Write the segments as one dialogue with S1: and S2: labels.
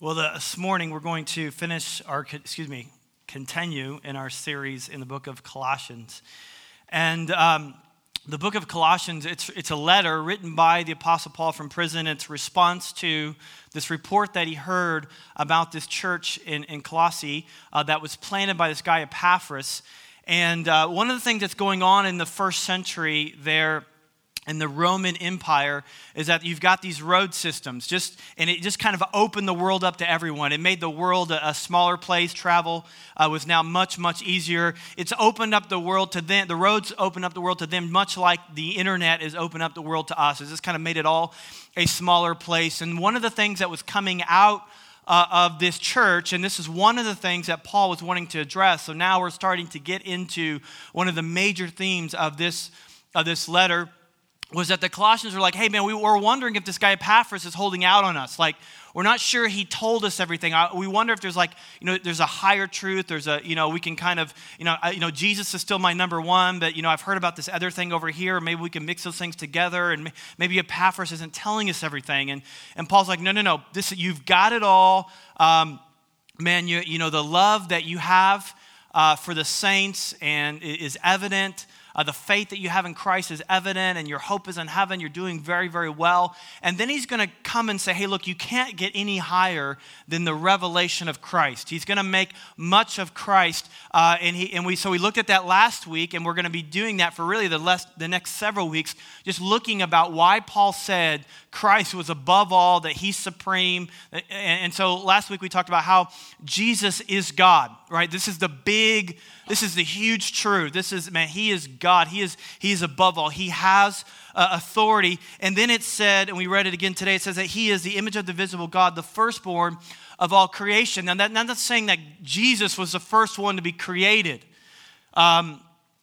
S1: Well, this morning we're going to finish our, excuse me, continue in our series in the book of Colossians. And um, the book of Colossians, it's, it's a letter written by the Apostle Paul from prison. It's response to this report that he heard about this church in, in Colossae uh, that was planted by this guy Epaphras. And uh, one of the things that's going on in the first century there in the Roman Empire is that you've got these road systems, just and it just kind of opened the world up to everyone. It made the world a, a smaller place. Travel uh, was now much much easier. It's opened up the world to them. The roads opened up the world to them, much like the internet is opened up the world to us. It's just kind of made it all a smaller place. And one of the things that was coming out uh, of this church, and this is one of the things that Paul was wanting to address. So now we're starting to get into one of the major themes of this of this letter was that the Colossians were like, hey, man, we were wondering if this guy Epaphras is holding out on us. Like, we're not sure he told us everything. We wonder if there's like, you know, there's a higher truth. There's a, you know, we can kind of, you know, you know, Jesus is still my number one, but, you know, I've heard about this other thing over here. Maybe we can mix those things together and maybe Epaphras isn't telling us everything. And, and Paul's like, no, no, no, this, you've got it all. Um, man, you, you know, the love that you have uh, for the saints and is evident. Uh, the faith that you have in Christ is evident and your hope is in heaven. You're doing very, very well. And then he's going to come and say, hey, look, you can't get any higher than the revelation of Christ. He's going to make much of Christ. Uh, and, he, and we, so we looked at that last week, and we're going to be doing that for really the, less, the next several weeks, just looking about why Paul said Christ was above all, that he's supreme. And, and so last week we talked about how Jesus is God, right? This is the big this is the huge truth. This is, man, he is God. He is, he is above all. He has uh, authority. And then it said, and we read it again today, it says that he is the image of the visible God, the firstborn of all creation. Now, that, that's saying that Jesus was the first one to be created. Um,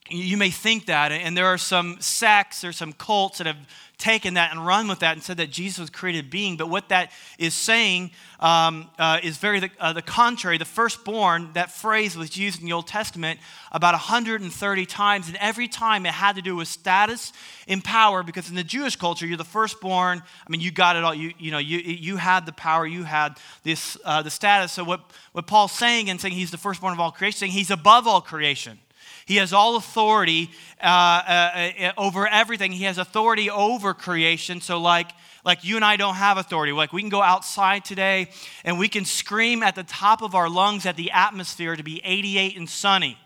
S1: you may think that, and there are some sects, or some cults that have taken that and run with that and said that Jesus was created being. But what that is saying um, uh, is very the, uh, the contrary. The firstborn, that phrase was used in the Old Testament about 130 times, and every time it had to do with status and power, because in the Jewish culture, you're the firstborn. I mean, you got it all. You, you know, you, you had the power, you had this, uh, the status. So what, what Paul's saying and saying he's the firstborn of all creation, saying he's above all creation. He has all authority uh, uh, uh, over everything. He has authority over creation. So, like, like you and I don't have authority. Like, we can go outside today and we can scream at the top of our lungs at the atmosphere to be 88 and sunny.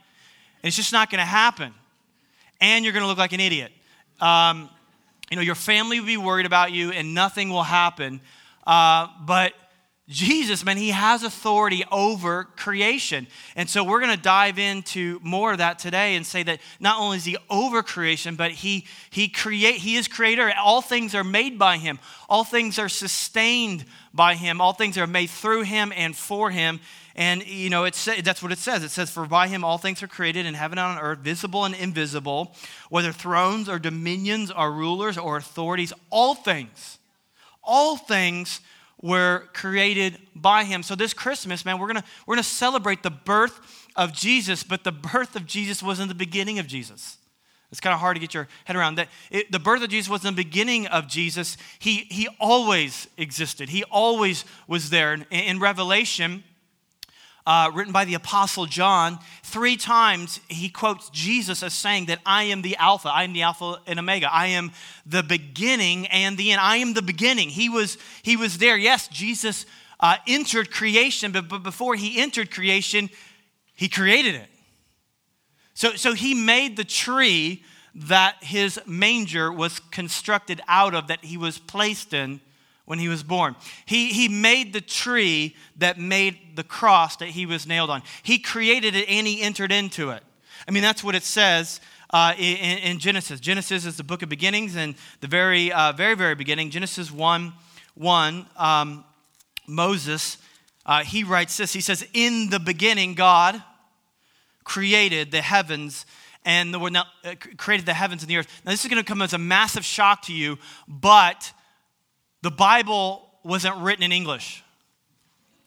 S1: It's just not going to happen. And you're going to look like an idiot. Um, you know, your family will be worried about you and nothing will happen. Uh, but Jesus, man, he has authority over creation. And so we're going to dive into more of that today and say that not only is he over creation, but he, he, create, he is creator. All things are made by him, all things are sustained by him, all things are made through him and for him. And, you know, it's, that's what it says. It says, For by him all things are created in heaven and on earth, visible and invisible, whether thrones or dominions or rulers or authorities, all things, all things were created by him. So this Christmas, man, we're gonna we're gonna celebrate the birth of Jesus, but the birth of Jesus wasn't the beginning of Jesus. It's kind of hard to get your head around that. It, the birth of Jesus wasn't the beginning of Jesus. He he always existed. He always was there. In, in Revelation, uh, written by the Apostle John, three times he quotes Jesus as saying that I am the Alpha, I am the Alpha and Omega, I am the beginning and the end. I am the beginning. He was, he was there. Yes, Jesus uh, entered creation, but, but before he entered creation, he created it. So, so he made the tree that his manger was constructed out of, that he was placed in when he was born. He, he made the tree that made the cross that he was nailed on. He created it and he entered into it. I mean, that's what it says uh, in, in, Genesis. Genesis is the book of beginnings, and the very, uh, very, very beginning, Genesis 1 1, um, Moses, uh, he writes this. He says, In the beginning, God created the heavens and the, now, uh, created the heavens and the earth. Now, this is going to come as a massive shock to you, but the Bible wasn't written in English,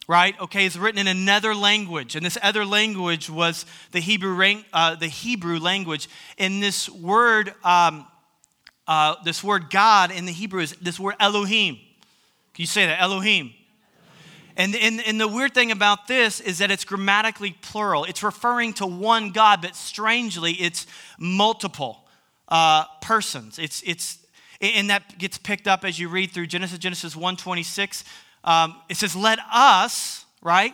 S1: right? Okay, it's written in another language, and this other language was the Hebrew, uh, the Hebrew language. And this word, um, uh, this word God in the Hebrew is this word Elohim. Can you say that? Elohim. And, and, and the weird thing about this is that it's grammatically plural. It's referring to one God, but strangely, it's multiple uh, persons. It's, it's, and that gets picked up as you read through Genesis, Genesis 126. Um, it says, let us, right?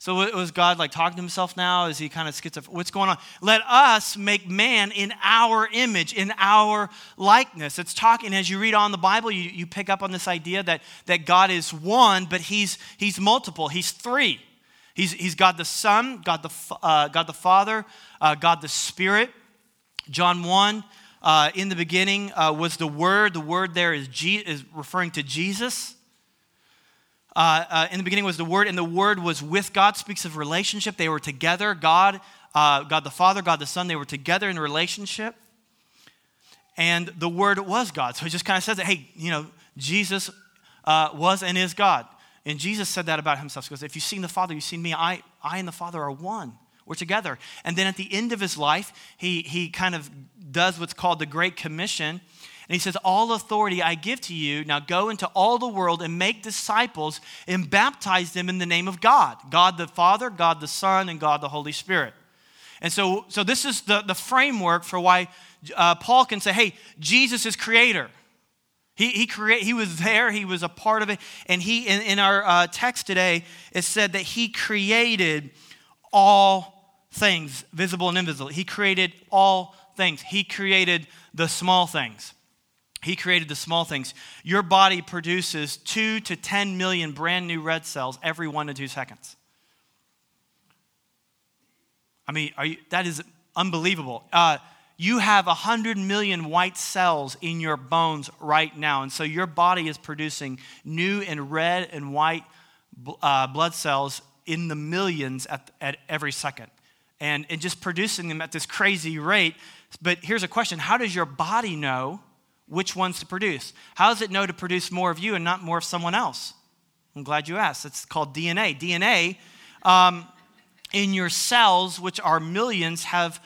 S1: So was God like talking to himself now? Is he kind of schizophrenic? What's going on? Let us make man in our image, in our likeness. It's talking, as you read on the Bible, you, you pick up on this idea that, that God is one, but he's, he's multiple. He's three. He's, he's God the Son, God the, uh, God the Father, uh, God the Spirit. John 1, uh, in the beginning uh, was the Word. The Word there is, Je- is referring to Jesus. Uh, uh, in the beginning was the Word, and the Word was with God, speaks of relationship. They were together, God, uh, God the Father, God the Son, they were together in relationship. And the Word was God. So it just kind of says that, hey, you know, Jesus uh, was and is God. And Jesus said that about himself. He goes, if you've seen the Father, you've seen me. I, I and the Father are one. We're together. And then at the end of his life, he, he kind of does what's called the Great Commission. And he says, All authority I give to you. Now go into all the world and make disciples and baptize them in the name of God God the Father, God the Son, and God the Holy Spirit. And so, so this is the, the framework for why uh, Paul can say, Hey, Jesus is creator. He, he, create, he was there, he was a part of it. And he, in, in our uh, text today, it said that he created all things, visible and invisible. He created all things. He created the small things. He created the small things. Your body produces two to 10 million brand new red cells every one to two seconds. I mean, you, that is unbelievable. Uh, you have 100 million white cells in your bones right now. And so your body is producing new and red and white uh, blood cells in the millions at, at every second. And, and just producing them at this crazy rate. But here's a question How does your body know? which ones to produce. How does it know to produce more of you and not more of someone else? I'm glad you asked. It's called DNA. DNA um, in your cells, which are millions, have,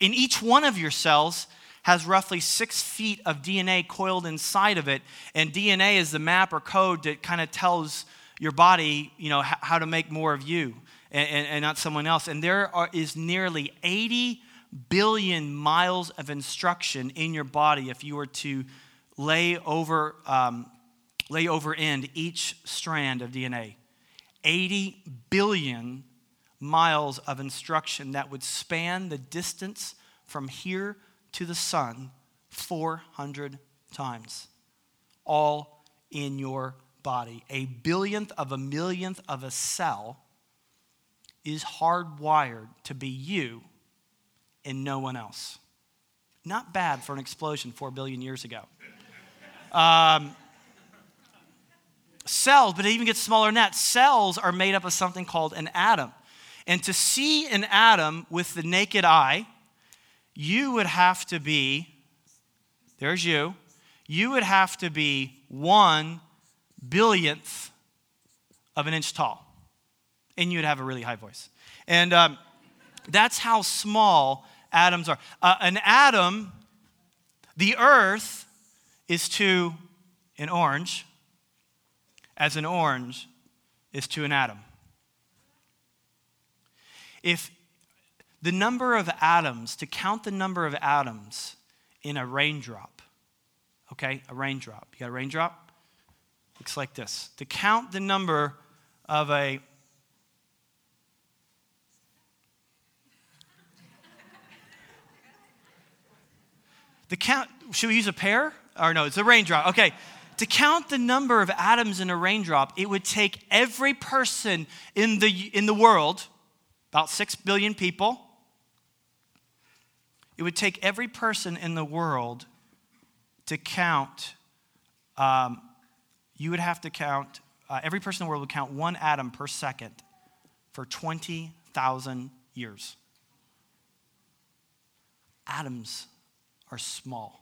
S1: in each one of your cells, has roughly six feet of DNA coiled inside of it. And DNA is the map or code that kind of tells your body, you know, how to make more of you and, and, and not someone else. And there are, is nearly 80 billion miles of instruction in your body if you were to lay over, um, lay over end each strand of DNA. 80 billion miles of instruction that would span the distance from here to the sun 400 times, all in your body. A billionth of a millionth of a cell is hardwired to be you and no one else. Not bad for an explosion four billion years ago. Um, cells, but it even gets smaller than that. Cells are made up of something called an atom. And to see an atom with the naked eye, you would have to be, there's you, you would have to be one billionth of an inch tall. And you would have a really high voice. And um, that's how small atoms are. Uh, an atom, the earth, is to an orange as an orange is to an atom. If the number of atoms, to count the number of atoms in a raindrop, okay, a raindrop. You got a raindrop? Looks like this. To count the number of a The count, should we use a pair? Or no, it's a raindrop. Okay. To count the number of atoms in a raindrop, it would take every person in the, in the world, about six billion people, it would take every person in the world to count, um, you would have to count, uh, every person in the world would count one atom per second for 20,000 years. Atoms are small.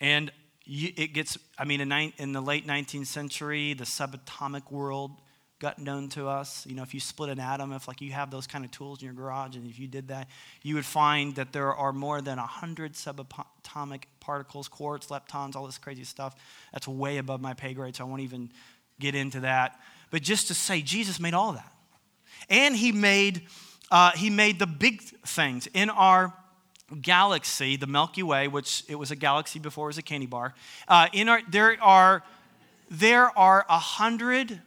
S1: And it gets, I mean, in, the late 19th century, the subatomic world got known to us. You know, if you split an atom, if like you have those kind of tools in your garage, and if you did that, you would find that there are more than 100 subatomic particles, quarks, leptons, all this crazy stuff. That's way above my pay grade, so I won't even get into that. But just to say, Jesus made all that. And he made, uh, he made the big things in our galaxy, the Milky Way, which it was a galaxy before it was a candy bar. Uh, in our, there are there are a hundred.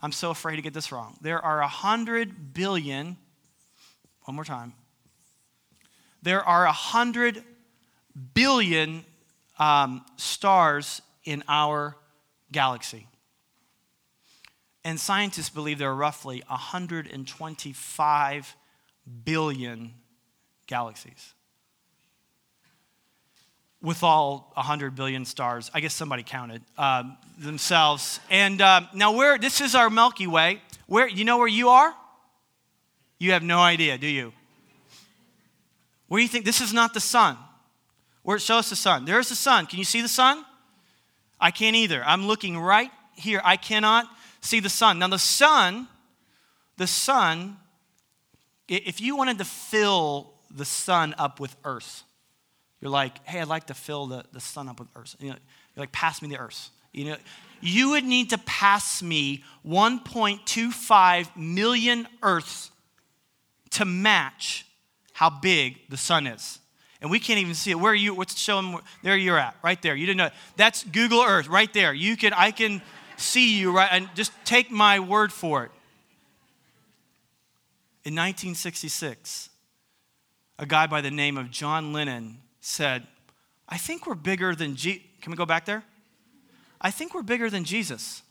S1: I'm so afraid to get this wrong. There are a hundred billion. One more time. There are a hundred billion um, stars in our galaxy. And scientists believe there are roughly 125 billion galaxies. With all 100 billion stars, I guess somebody counted um, themselves. And uh, now, where this is our Milky Way. Where you know where you are? You have no idea, do you? Where do you think this is not the sun? Where show us the sun. There's the sun. Can you see the sun? I can't either. I'm looking right here. I cannot see the sun. Now, the sun, the sun, if you wanted to fill the sun up with earth, you're like, hey, I'd like to fill the, the sun up with earth. You know, you're like, pass me the earth. You know, you would need to pass me 1.25 million earths to match how big the sun is. And we can't even see it. Where are you? What's showing? There you're at, right there. You didn't know. That's Google Earth, right there. You can, I can see you right, and just take my word for it. In 1966, a guy by the name of John Lennon said, I think we're bigger than Je-. Can we go back there? I think we're bigger than Jesus.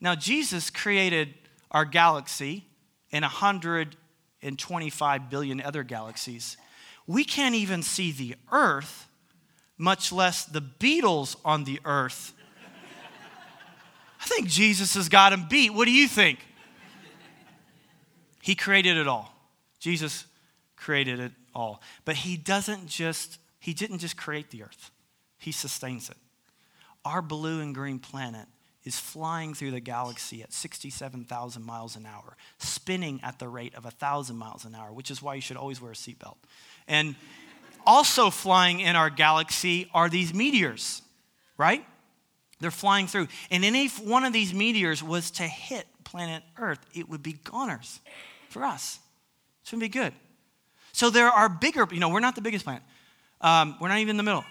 S1: Now, Jesus created our galaxy and 125 billion other galaxies. We can't even see the earth, much less the Beatles on the earth I think Jesus has got him beat. What do you think? He created it all. Jesus created it all. But he doesn't just, he didn't just create the earth, he sustains it. Our blue and green planet is flying through the galaxy at 67,000 miles an hour, spinning at the rate of 1,000 miles an hour, which is why you should always wear a seatbelt. And also flying in our galaxy are these meteors, right? They're flying through. And any one of these meteors was to hit planet Earth, it would be goners for us. It's going to be good. So there are bigger, you know, we're not the biggest planet. Um, we're not even in the middle.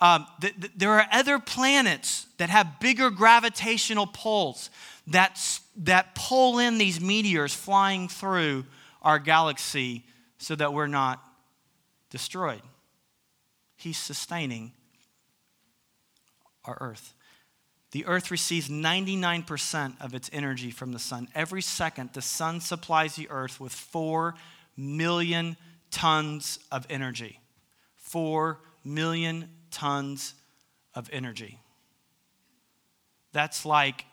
S1: Um, th- th- there are other planets that have bigger gravitational pulls that, that pull in these meteors flying through our galaxy so that we're not destroyed. He's sustaining our Earth. The earth receives 99% of its energy from the sun. Every second, the sun supplies the earth with 4 million tons of energy. 4 million tons of energy. That's like,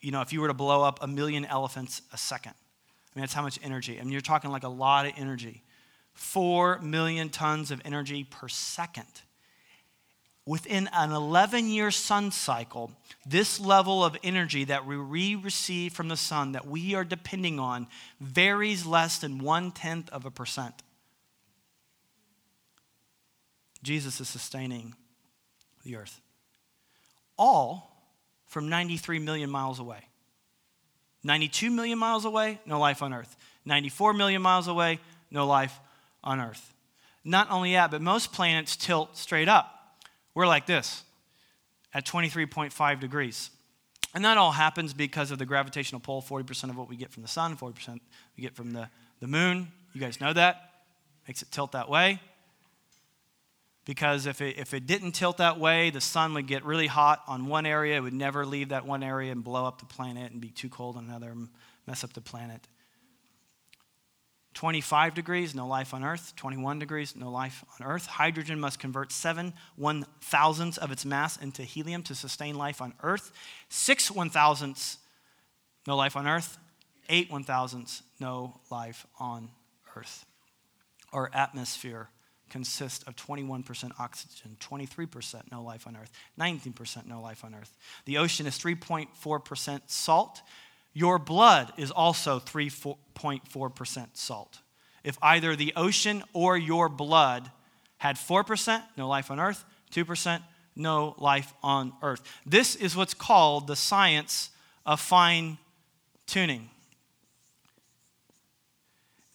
S1: you know, if you were to blow up a million elephants a second. I mean, that's how much energy. I mean, you're talking like a lot of energy. 4 million tons of energy per second within an 11 year sun cycle, this level of energy that we receive from the sun that we are depending on varies less than one tenth of a percent. Jesus is sustaining the earth. All from 93 million miles away. 92 million miles away, no life on earth. 94 million miles away, no life on earth. Not only that, but most planets tilt straight up. We're like this at 23.5 degrees. And that all happens because of the gravitational pull 40% of what we get from the sun, 40% we get from the, the moon. You guys know that? Makes it tilt that way. Because if it, if it didn't tilt that way, the sun would get really hot on one area. It would never leave that one area and blow up the planet and be too cold on another and mess up the planet. 25 degrees, no life on Earth. 21 degrees, no life on Earth. Hydrogen must convert seven one thousandths of its mass into helium to sustain life on Earth. Six one thousandths, no life on Earth. Eight one thousandths, no life on Earth. Our atmosphere consists of 21% oxygen, 23% no life on Earth, 19% no life on Earth. The ocean is 3.4% salt, your blood is also 3.4% salt. If either the ocean or your blood had 4%, no life on earth, 2%, no life on earth. This is what's called the science of fine tuning.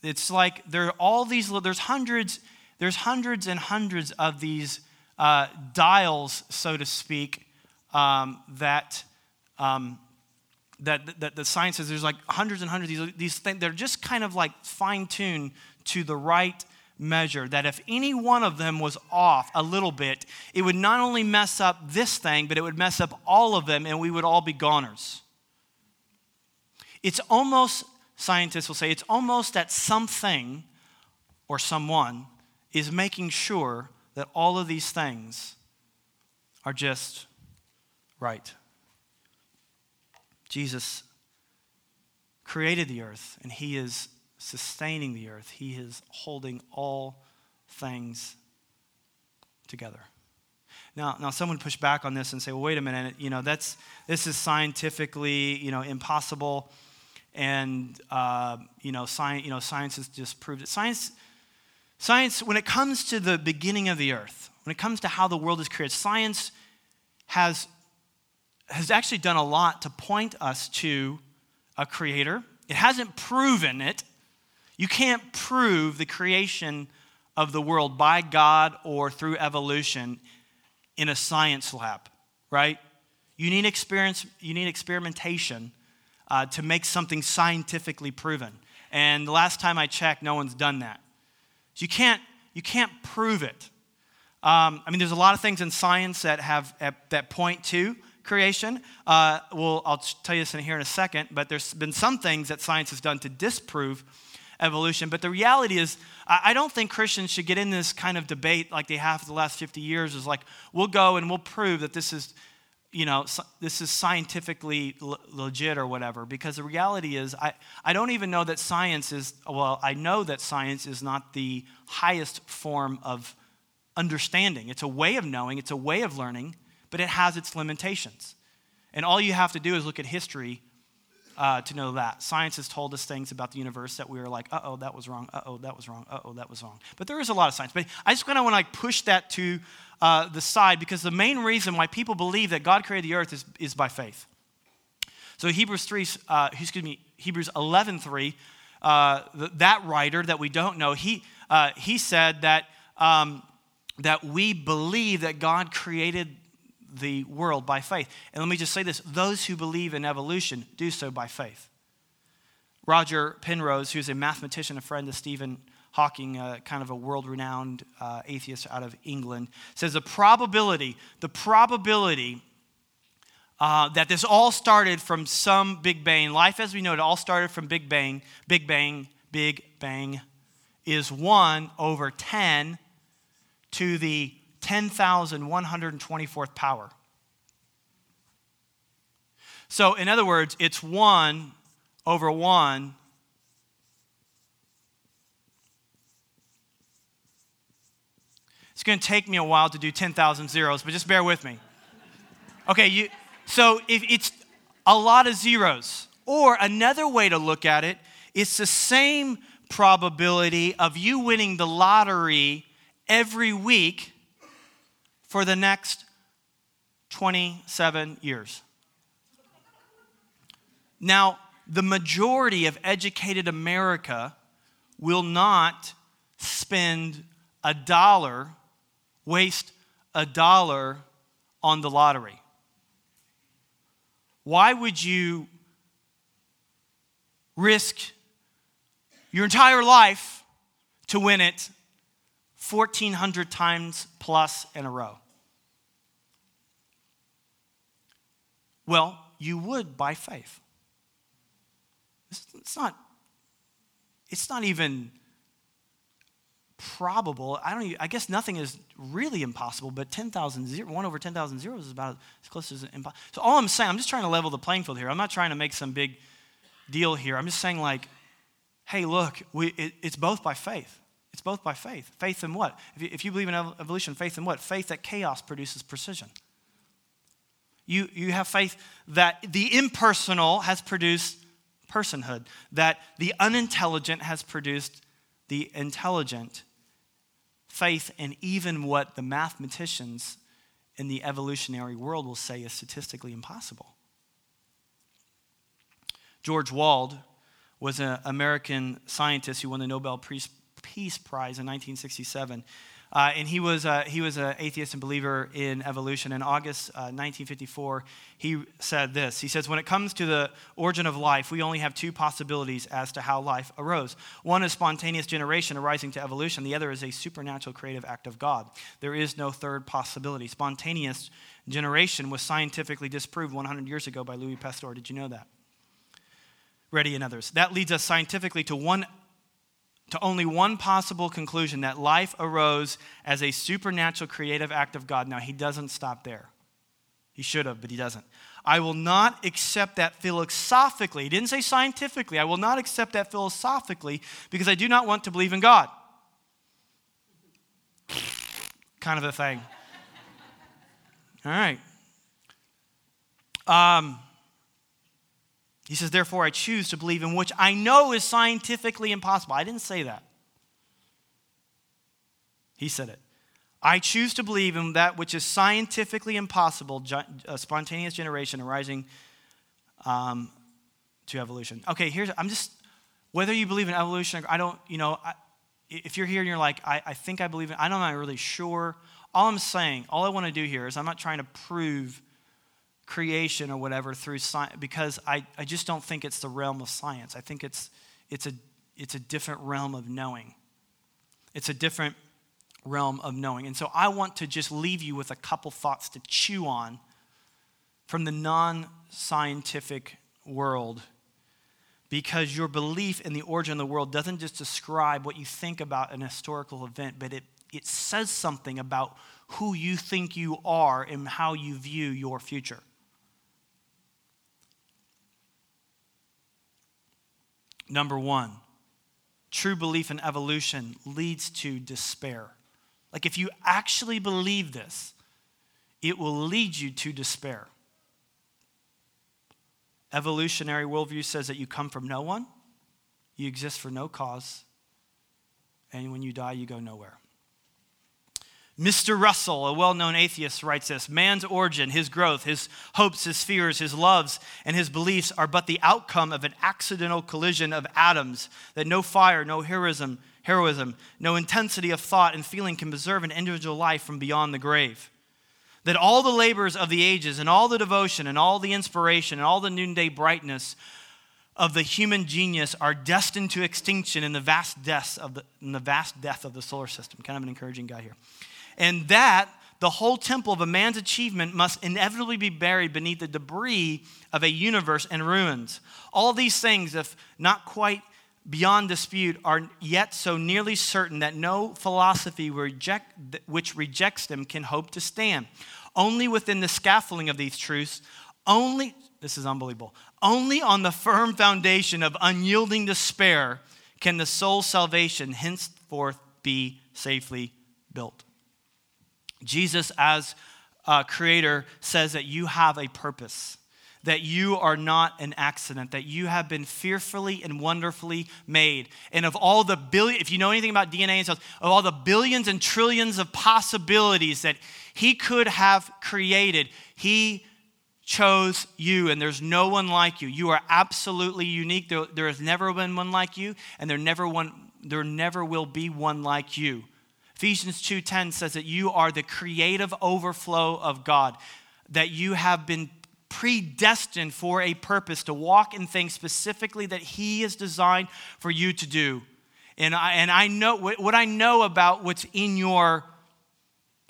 S1: It's like there are all these, there's hundreds, there's hundreds and hundreds of these uh, dials, so to speak, um, that, um, that, that the science says there's like hundreds and hundreds of these, these things. They're just kind of like fine tuned to the right measure. That if any one of them was off a little bit, it would not only mess up this thing, but it would mess up all of them and we would all be goners. It's almost, scientists will say, it's almost that something or someone is making sure that all of these things are just right. Jesus created the earth and he is sustaining the earth, he is holding all things together. Now, now someone push back on this and say, well, wait a minute, you know, that's, this is scientifically, you know, impossible and uh, you know, science, you know, science has just proved it. Science, science, when it comes to the beginning of the earth, when it comes to how the world is created, science has, has actually done a lot to point us to a creator. It hasn't proven it. You can't prove the creation of the world by God or through evolution in a science lab, right? You need experience, you need experimentation uh, to make something scientifically proven. And the last time I checked, no one's done that. So you can't, you can't prove it. Um, I mean, there's a lot of things in science that have that point to creation. Uh, well, I'll tell you this in here in a second. But there's been some things that science has done to disprove evolution. But the reality is, I don't think Christians should get in this kind of debate like they have for the last 50 years. Is like we'll go and we'll prove that this is you know, this is scientifically legit or whatever. Because the reality is, I, I don't even know that science is, well, I know that science is not the highest form of understanding. It's a way of knowing, it's a way of learning, but it has its limitations. And all you have to do is look at history uh, to know that. Science has told us things about the universe that we were like, uh oh, that was wrong, uh oh, that was wrong, uh oh, that was wrong. But there is a lot of science. But I just kind of want to like push that to uh, the side because the main reason why people believe that God created the earth is, is by faith. So Hebrews 3, uh, excuse me, Hebrews 11, 3, uh, that writer that we don't know, he, uh, he said that, um, that we believe that God created the world by faith. And let me just say this those who believe in evolution do so by faith. Roger Penrose, who's a mathematician, a friend of Stephen Hawking, uh, kind of a world renowned uh, atheist out of England, says the probability, the probability uh, that this all started from some Big Bang, life as we know it all started from Big Bang, Big Bang, Big Bang, is 1 over 10 to the 10,124th power. So, in other words, it's 1 over 1 It's going to take me a while to do 10,000 zeros, but just bear with me. Okay, you, so if it's a lot of zeros, or another way to look at it, it's the same probability of you winning the lottery every week for the next 27 years. Now, the majority of educated America will not spend a dollar waste a dollar on the lottery? Why would you risk your entire life to win it 1,400 times plus in a row? Well, you would by faith. It's not, it's not even probable. I don't. Even, I guess nothing is really impossible, but 10,000 zero, one over 10,000 zeros is about as close as impossible. So all I'm saying, I'm just trying to level the playing field here. I'm not trying to make some big deal here. I'm just saying like, hey, look, we, it, it's both by faith. It's both by faith. Faith in what? If you, if you believe in evolution, faith in what? Faith that chaos produces precision. You, you have faith that the impersonal has produced personhood, that the unintelligent has produced the intelligent faith in even what the mathematicians in the evolutionary world will say is statistically impossible. George Wald was an American scientist who won the Nobel Peace Prize in 1967. Uh, and he was, uh, he was an atheist and believer in evolution. In August uh, 1954, he said this He says, When it comes to the origin of life, we only have two possibilities as to how life arose. One is spontaneous generation arising to evolution, the other is a supernatural creative act of God. There is no third possibility. Spontaneous generation was scientifically disproved 100 years ago by Louis Pasteur. Did you know that? Redi and others. That leads us scientifically to one to only one possible conclusion that life arose as a supernatural creative act of God. Now, he doesn't stop there. He should have, but he doesn't. I will not accept that philosophically. He didn't say scientifically. I will not accept that philosophically because I do not want to believe in God. kind of a thing. All right. Um, he says, Therefore, I choose to believe in which I know is scientifically impossible. I didn't say that. He said it. I choose to believe in that which is scientifically impossible, spontaneous generation arising um, to evolution. Okay, here's, I'm just, whether you believe in evolution, I don't, you know, I, if you're here and you're like, I, I think I believe in, I'm not really sure. All I'm saying, all I want to do here is I'm not trying to prove creation or whatever through science because I, I just don't think it's the realm of science. I think it's, it's, a, it's a different realm of knowing. It's a different realm of knowing. And so I want to just leave you with a couple thoughts to chew on from the non scientific world because your belief in the origin of the world doesn't just describe what you think about an historical event, but it, it says something about who you think you are and how you view your future. Number one, true belief in evolution leads to despair. Like, if you actually believe this, it will lead you to despair. Evolutionary worldview says that you come from no one, you exist for no cause, and when you die, you go nowhere. Mr. Russell, a well known atheist, writes this Man's origin, his growth, his hopes, his fears, his loves, and his beliefs are but the outcome of an accidental collision of atoms that no fire, no heroism, heroism, no intensity of thought and feeling can preserve an individual life from beyond the grave. That all the labors of the ages and all the devotion and all the inspiration and all the noonday brightness of the human genius are destined to extinction in the vast death of the, in the vast death of the solar system. Kind of an encouraging guy here and that the whole temple of a man's achievement must inevitably be buried beneath the debris of a universe in ruins. All these things, if not quite beyond dispute, are yet so nearly certain that no philosophy reject, which rejects them can hope to stand. Only within the scaffolding of these truths, only, this is unbelievable, only on the firm foundation of unyielding despair can the soul's salvation henceforth be safely built. Jesus, as a creator, says that you have a purpose, that you are not an accident, that you have been fearfully and wonderfully made. And of all the billion, if you know anything about DNA and cells, of all the billions and trillions of possibilities that he could have created, he chose you, and there's no one like you. You are absolutely unique. There, there has never been one like you, and there never one, there never will be one like you. Ephesians 2:10 says that you are the creative overflow of God, that you have been predestined for a purpose to walk in things specifically that he has designed for you to do. And I, and I know what I know about what's in your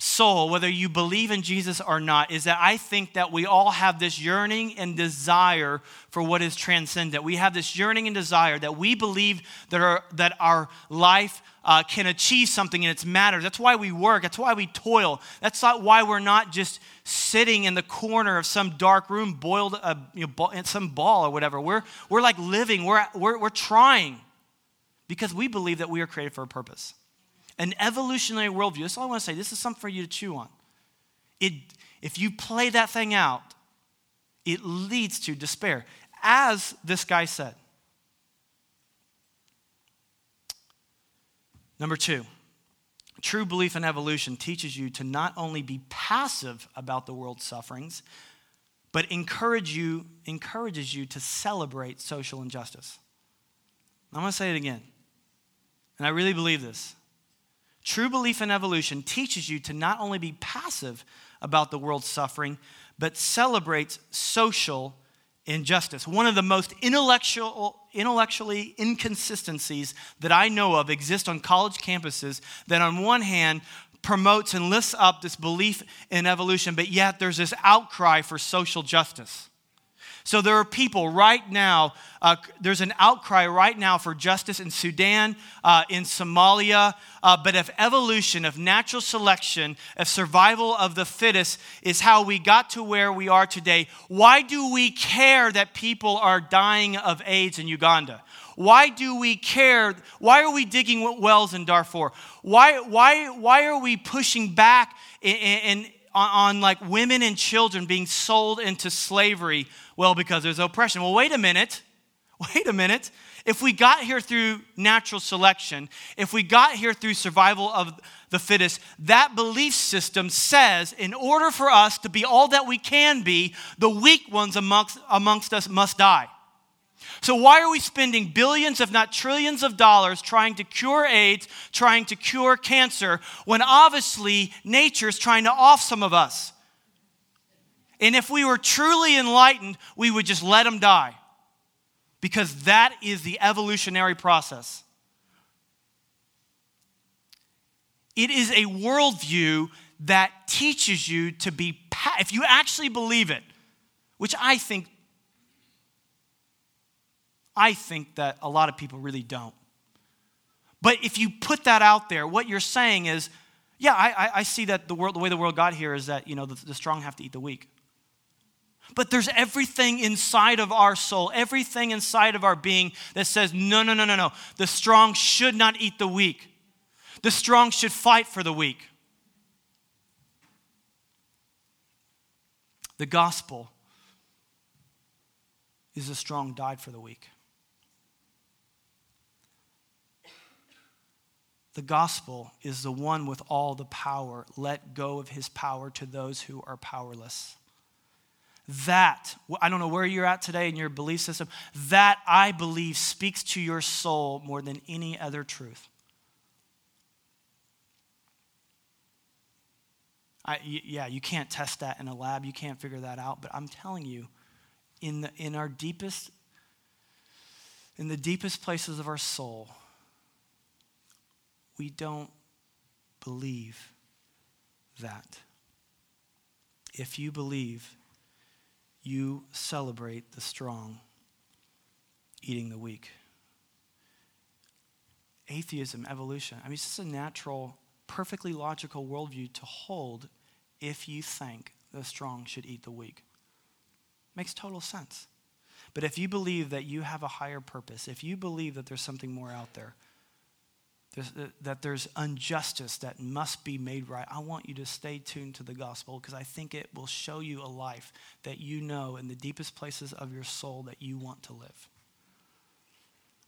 S1: soul, whether you believe in Jesus or not, is that I think that we all have this yearning and desire for what is transcendent. We have this yearning and desire that we believe that our, that our life uh, can achieve something and it's matters. That's why we work. That's why we toil. That's not why we're not just sitting in the corner of some dark room, boiled uh, you know, in some ball or whatever. We're, we're like living, we're, we're, we're trying because we believe that we are created for a purpose an evolutionary worldview. That's all I want to say. This is something for you to chew on. It, if you play that thing out, it leads to despair, as this guy said. Number two, True belief in evolution teaches you to not only be passive about the world's sufferings, but encourage you, encourages you to celebrate social injustice. I'm going to say it again, and I really believe this. True belief in evolution teaches you to not only be passive about the world's suffering, but celebrates social injustice. One of the most intellectual, intellectually inconsistencies that I know of exist on college campuses that, on one hand, promotes and lifts up this belief in evolution, but yet there's this outcry for social justice. So there are people right now, uh, there's an outcry right now for justice in Sudan, uh, in Somalia. Uh, but if evolution, if natural selection, if survival of the fittest is how we got to where we are today, why do we care that people are dying of AIDS in Uganda? Why do we care? Why are we digging wells in Darfur? Why, why, why are we pushing back on, on, like women and children being sold into slavery well, because there's oppression. Well, wait a minute. Wait a minute. If we got here through natural selection, if we got here through survival of the fittest, that belief system says in order for us to be all that we can be, the weak ones amongst, amongst us must die. So, why are we spending billions, if not trillions, of dollars trying to cure AIDS, trying to cure cancer, when obviously nature is trying to off some of us? And if we were truly enlightened, we would just let them die. Because that is the evolutionary process. It is a worldview that teaches you to be, if you actually believe it, which I think, I think that a lot of people really don't. But if you put that out there, what you're saying is, yeah, I, I see that the, world, the way the world got here is that, you know, the, the strong have to eat the weak. But there's everything inside of our soul, everything inside of our being that says, no, no, no, no, no. The strong should not eat the weak. The strong should fight for the weak. The gospel is the strong died for the weak. The gospel is the one with all the power. Let go of his power to those who are powerless. That, I don't know where you're at today in your belief system, that I believe speaks to your soul more than any other truth. I, yeah, you can't test that in a lab, you can't figure that out, but I'm telling you, in, the, in our deepest, in the deepest places of our soul, we don't believe that. If you believe you celebrate the strong eating the weak. Atheism, evolution. I mean, it's just a natural, perfectly logical worldview to hold if you think the strong should eat the weak. Makes total sense. But if you believe that you have a higher purpose, if you believe that there's something more out there, there's, uh, that there's injustice that must be made right, I want you to stay tuned to the gospel because I think it will show you a life that you know in the deepest places of your soul that you want to live.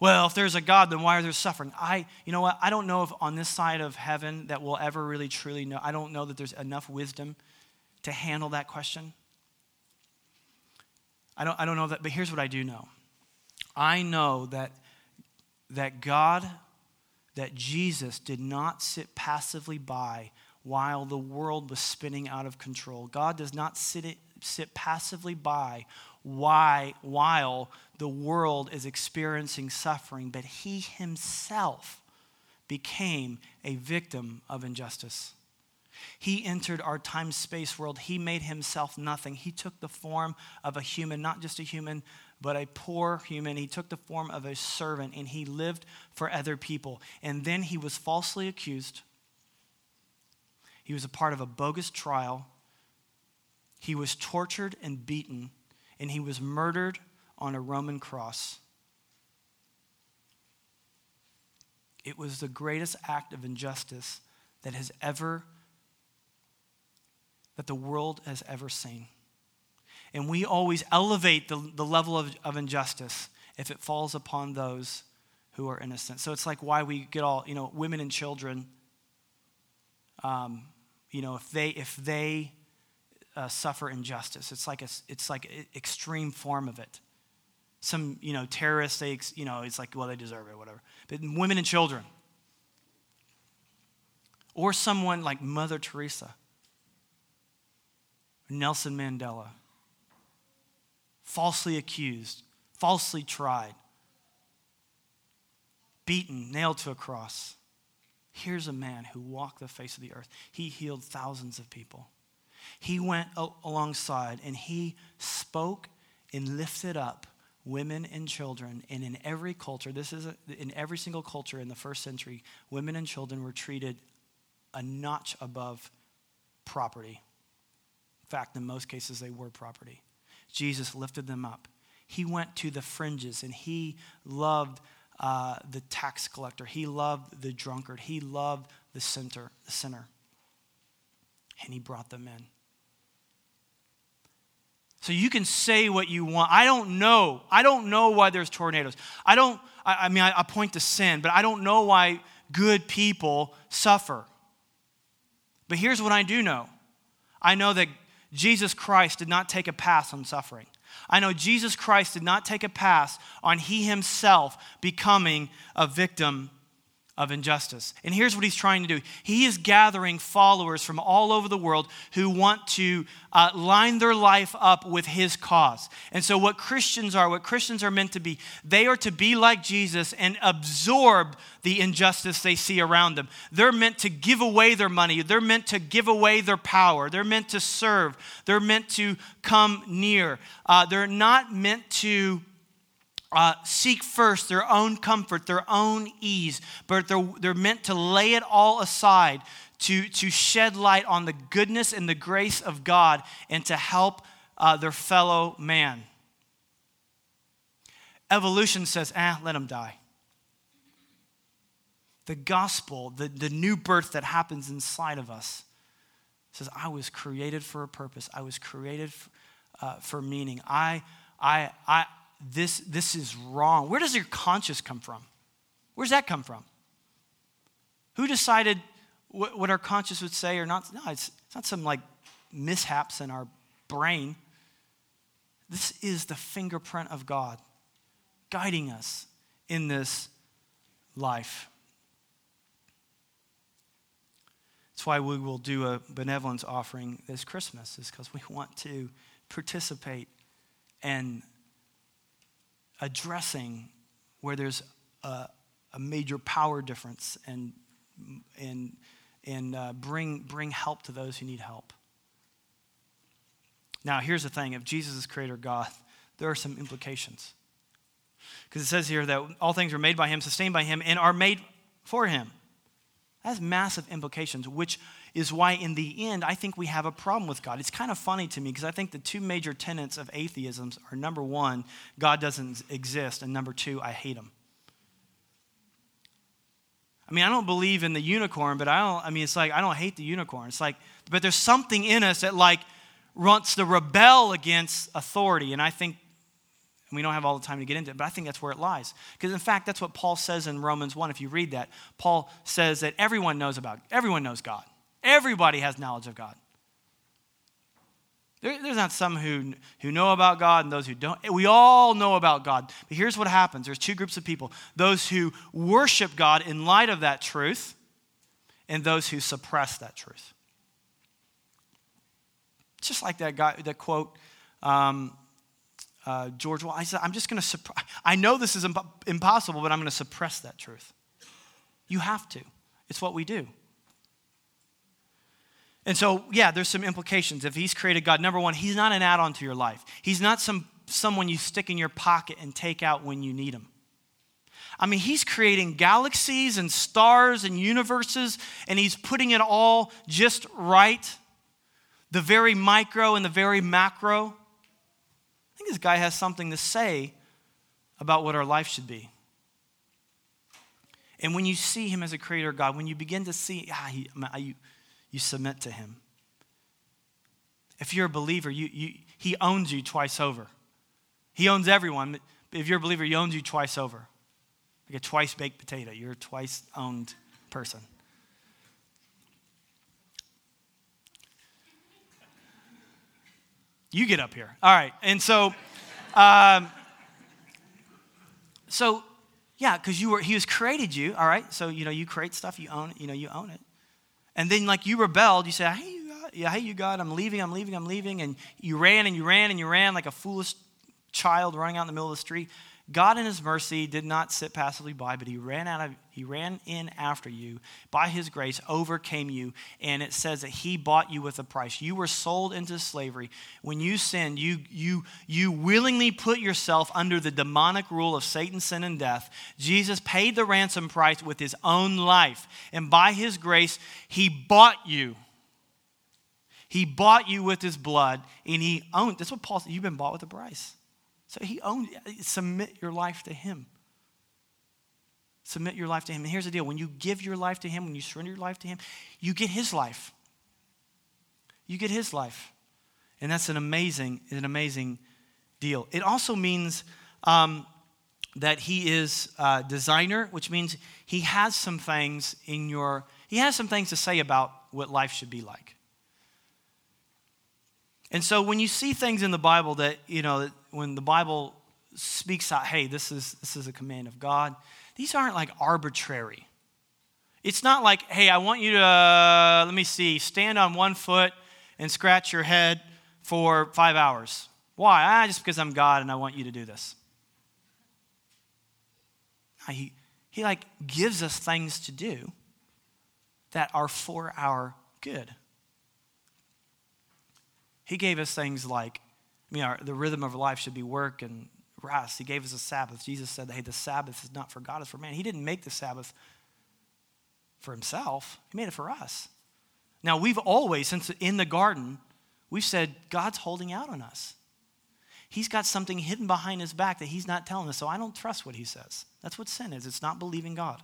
S1: Well, if there's a God, then why are there suffering? I, you know what? I don't know if on this side of heaven that we'll ever really truly know. I don't know that there's enough wisdom to handle that question. I don't, I don't know that, but here's what I do know. I know that, that God that Jesus did not sit passively by while the world was spinning out of control. God does not sit, sit passively by why, while the world is experiencing suffering, but he himself became a victim of injustice. He entered our time space world. He made himself nothing. He took the form of a human, not just a human, but a poor human. He took the form of a servant and he lived for other people. And then he was falsely accused. He was a part of a bogus trial. He was tortured and beaten, and he was murdered on a Roman cross. It was the greatest act of injustice that has ever that the world has ever seen. And we always elevate the, the level of, of injustice if it falls upon those who are innocent. So it's like why we get all, you know, women and children. um, you know, if they, if they uh, suffer injustice. It's like, a, it's like an extreme form of it. Some, you know, terrorists, they, you know, it's like, well, they deserve it, whatever. But women and children. Or someone like Mother Teresa, Nelson Mandela, falsely accused, falsely tried, beaten, nailed to a cross. Here's a man who walked the face of the earth. He healed thousands of people. He went alongside and he spoke and lifted up women and children. And in every culture, this is a, in every single culture in the first century, women and children were treated a notch above property. In fact, in most cases, they were property. Jesus lifted them up. He went to the fringes and he loved uh, the tax collector. He loved the drunkard. He loved the sinner, the sinner. And he brought them in. So you can say what you want. I don't know. I don't know why there's tornadoes. I don't, I, I mean, I, I point to sin, but I don't know why good people suffer. But here's what I do know I know that Jesus Christ did not take a pass on suffering. I know Jesus Christ did not take a pass on he himself becoming a victim of injustice. And here's what he's trying to do he is gathering followers from all over the world who want to uh, line their life up with his cause. And so, what Christians are, what Christians are meant to be, they are to be like Jesus and absorb the injustice they see around them. They're meant to give away their money, they're meant to give away their power, they're meant to serve, they're meant to come near. Uh, they're not meant to uh, seek first their own comfort, their own ease, but they're, they're meant to lay it all aside to, to shed light on the goodness and the grace of God and to help uh, their fellow man. Evolution says, ah, let them die. The gospel, the, the new birth that happens inside of us, says, I was created for a purpose. I was created f- uh, for meaning. I, I, I, this, this is wrong. Where does your conscience come from? Where's that come from? Who decided what, what our conscience would say or not? No, it's, it's not some like mishaps in our brain. This is the fingerprint of God guiding us in this life. That's why we will do a benevolence offering this Christmas, is because we want to participate and addressing where there's a, a major power difference and, and, and uh, bring, bring help to those who need help. Now, here's the thing if Jesus is creator God, there are some implications. Because it says here that all things are made by him, sustained by him, and are made for him. That has massive implications, which is why, in the end, I think we have a problem with God. It's kind of funny to me because I think the two major tenets of atheism are number one, God doesn't exist, and number two, I hate him. I mean, I don't believe in the unicorn, but I don't, I mean, it's like, I don't hate the unicorn. It's like, but there's something in us that, like, wants to rebel against authority. And I think we don't have all the time to get into it, but I think that's where it lies. Because in fact, that's what Paul says in Romans 1. If you read that, Paul says that everyone knows about, everyone knows God. Everybody has knowledge of God. There, there's not some who, who know about God and those who don't. We all know about God. But here's what happens there's two groups of people those who worship God in light of that truth, and those who suppress that truth. Just like that guy, that quote, um, uh, George Wald, I said, I'm just going to suppress. I know this is imp- impossible, but I'm going to suppress that truth. You have to. It's what we do. And so, yeah, there's some implications. If he's created God, number one, he's not an add on to your life. He's not some, someone you stick in your pocket and take out when you need him. I mean, he's creating galaxies and stars and universes, and he's putting it all just right the very micro and the very macro I think this guy has something to say about what our life should be. And when you see him as a creator God, when you begin to see, ah, he, you, you submit to him. If you're a believer, you, you, he owns you twice over. He owns everyone. If you're a believer, he owns you twice over. Like a twice baked potato, you're a twice owned person. You get up here. All right. And so, um, so yeah, because you were, he has created you. All right. So, you know, you create stuff, you own it, you know, you own it. And then like you rebelled, you said, Hey, God, yeah, hey you God, I'm leaving, I'm leaving, I'm leaving, and you ran and you ran and you ran like a foolish child running out in the middle of the street. God in his mercy did not sit passively by, but he ran out of he ran in after you. By his grace overcame you, and it says that he bought you with a price. You were sold into slavery. When you sinned, you you you willingly put yourself under the demonic rule of Satan, sin, and death. Jesus paid the ransom price with his own life, and by his grace, he bought you. He bought you with his blood, and he owned. That's what Paul said. You've been bought with a price. So he owns, submit your life to him. Submit your life to him. And here's the deal when you give your life to him, when you surrender your life to him, you get his life. You get his life. And that's an amazing, an amazing deal. It also means um, that he is a designer, which means he has some things in your, he has some things to say about what life should be like. And so when you see things in the Bible that, you know, when the Bible speaks out, hey, this is, this is a command of God, these aren't like arbitrary. It's not like, hey, I want you to, uh, let me see, stand on one foot and scratch your head for five hours. Why? Ah, just because I'm God and I want you to do this. He, he like gives us things to do that are for our good. He gave us things like, I mean, our, the rhythm of life should be work and rest. He gave us a Sabbath. Jesus said, hey, the Sabbath is not for God, it's for man. He didn't make the Sabbath for himself, He made it for us. Now, we've always, since in the garden, we've said, God's holding out on us. He's got something hidden behind his back that he's not telling us, so I don't trust what he says. That's what sin is. It's not believing God.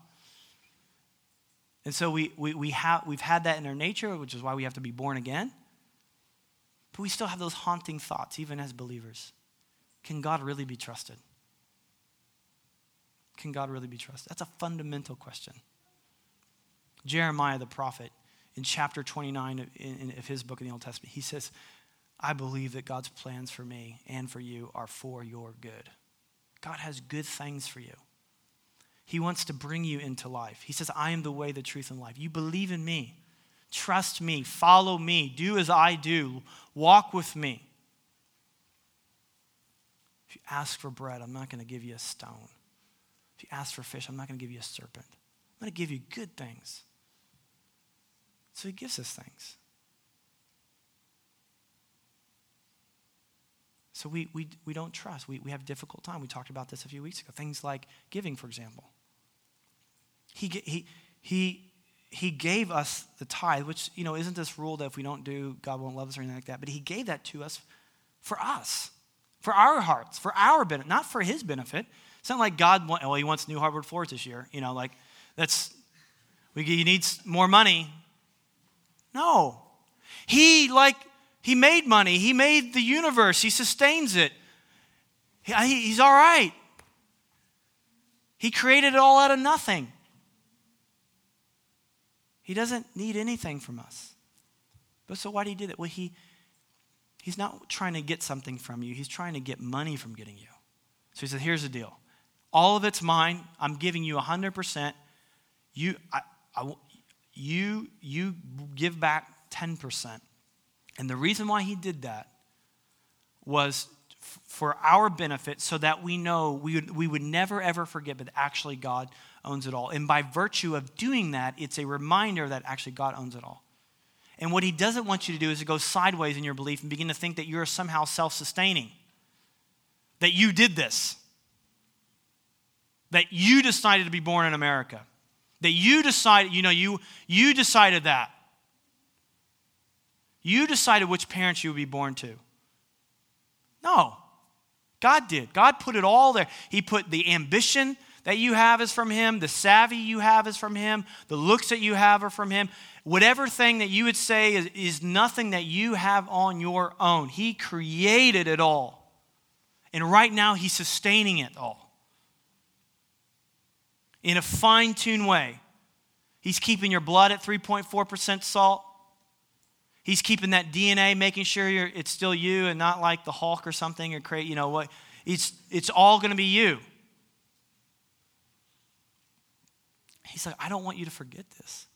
S1: And so we, we, we have, we've had that in our nature, which is why we have to be born again. But we still have those haunting thoughts, even as believers. Can God really be trusted? Can God really be trusted? That's a fundamental question. Jeremiah the prophet, in chapter 29 of, his book in the Old Testament, he says, I believe that God's plans for me and for you are for your good. God has good things for you. He wants to bring you into life. He says, I am the way, the truth, and life. You believe in me. Trust me, follow me, do as I do, walk with me. If you ask for bread, I'm not going to give you a stone. If you ask for fish, I'm not going to give you a serpent. I'm going to give you good things. So he gives us things. So we, we, we don't trust. We, we have difficult time. We talked about this a few weeks ago. Things like giving, for example. He, he, he he gave us the tithe, which, you know, isn't this rule that if we don't do, God won't love us or anything like that, but he gave that to us for us, for our hearts, for our benefit, not for his benefit. It's not like God, want, well, oh, he wants new hardwood floors this year, you know, like that's, we, he needs more money. No. He, like, he made money. He made the universe. He sustains it. He, he's all right. He created it all out of nothing. He doesn't need anything from us. But so why did he do that? Well, he, he's not trying to get something from you, he's trying to get money from getting you. So he said, Here's the deal all of it's mine. I'm giving you 100%. You, I, I, you, you give back 10%. And the reason why he did that was for our benefit so that we know we would, we would never ever forget, but actually God owns it all. And by virtue of doing that, it's a reminder that actually God owns it all. And what he doesn't want you to do is to go sideways in your belief and begin to think that you're somehow self sustaining, that you did this, that you decided to be born in America, that you decided, you know, you, you decided that. You decided which parents you would be born to. No, God did. God put it all there. He put the ambition, that you have is from Him, the savvy you have is from Him, the looks that you have are from Him. Whatever thing that you would say is, is nothing that you have on your own. He created it all. And right now, He's sustaining it all in a fine tuned way. He's keeping your blood at 3.4% salt. He's keeping that DNA, making sure it's still you and not like the Hulk or something or create, you know what? It's, it's all going to be you. He's like, I don't want you to forget this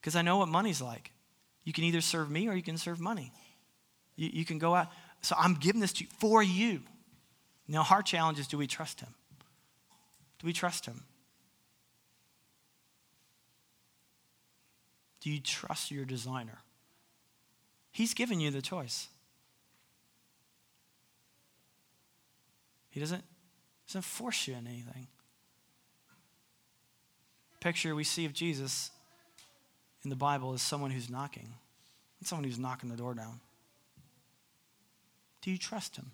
S1: because I know what money's like. You can either serve me or you can serve money. You, you can go out. So I'm giving this to you for you. Now, our challenge is do we trust him? Do we trust him? Do you trust your designer? He's given you the choice. He doesn't, doesn't force you in anything. Picture we see of Jesus in the Bible is someone who's knocking, and someone who's knocking the door down. Do you trust him?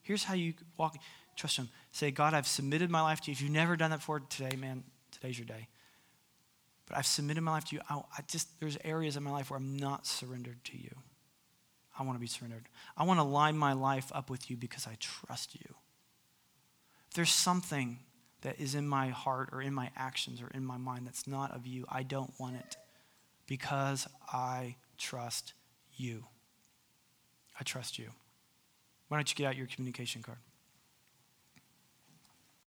S1: Here's how you walk. Trust him. Say, God, I've submitted my life to you. If you've never done that before today, man, today's your day. But I've submitted my life to you. I, I just there's areas in my life where I'm not surrendered to you. I want to be surrendered. I want to line my life up with you because I trust you. If there's something that is in my heart or in my actions or in my mind that's not of you, I don't want it because I trust you. I trust you. Why don't you get out your communication card?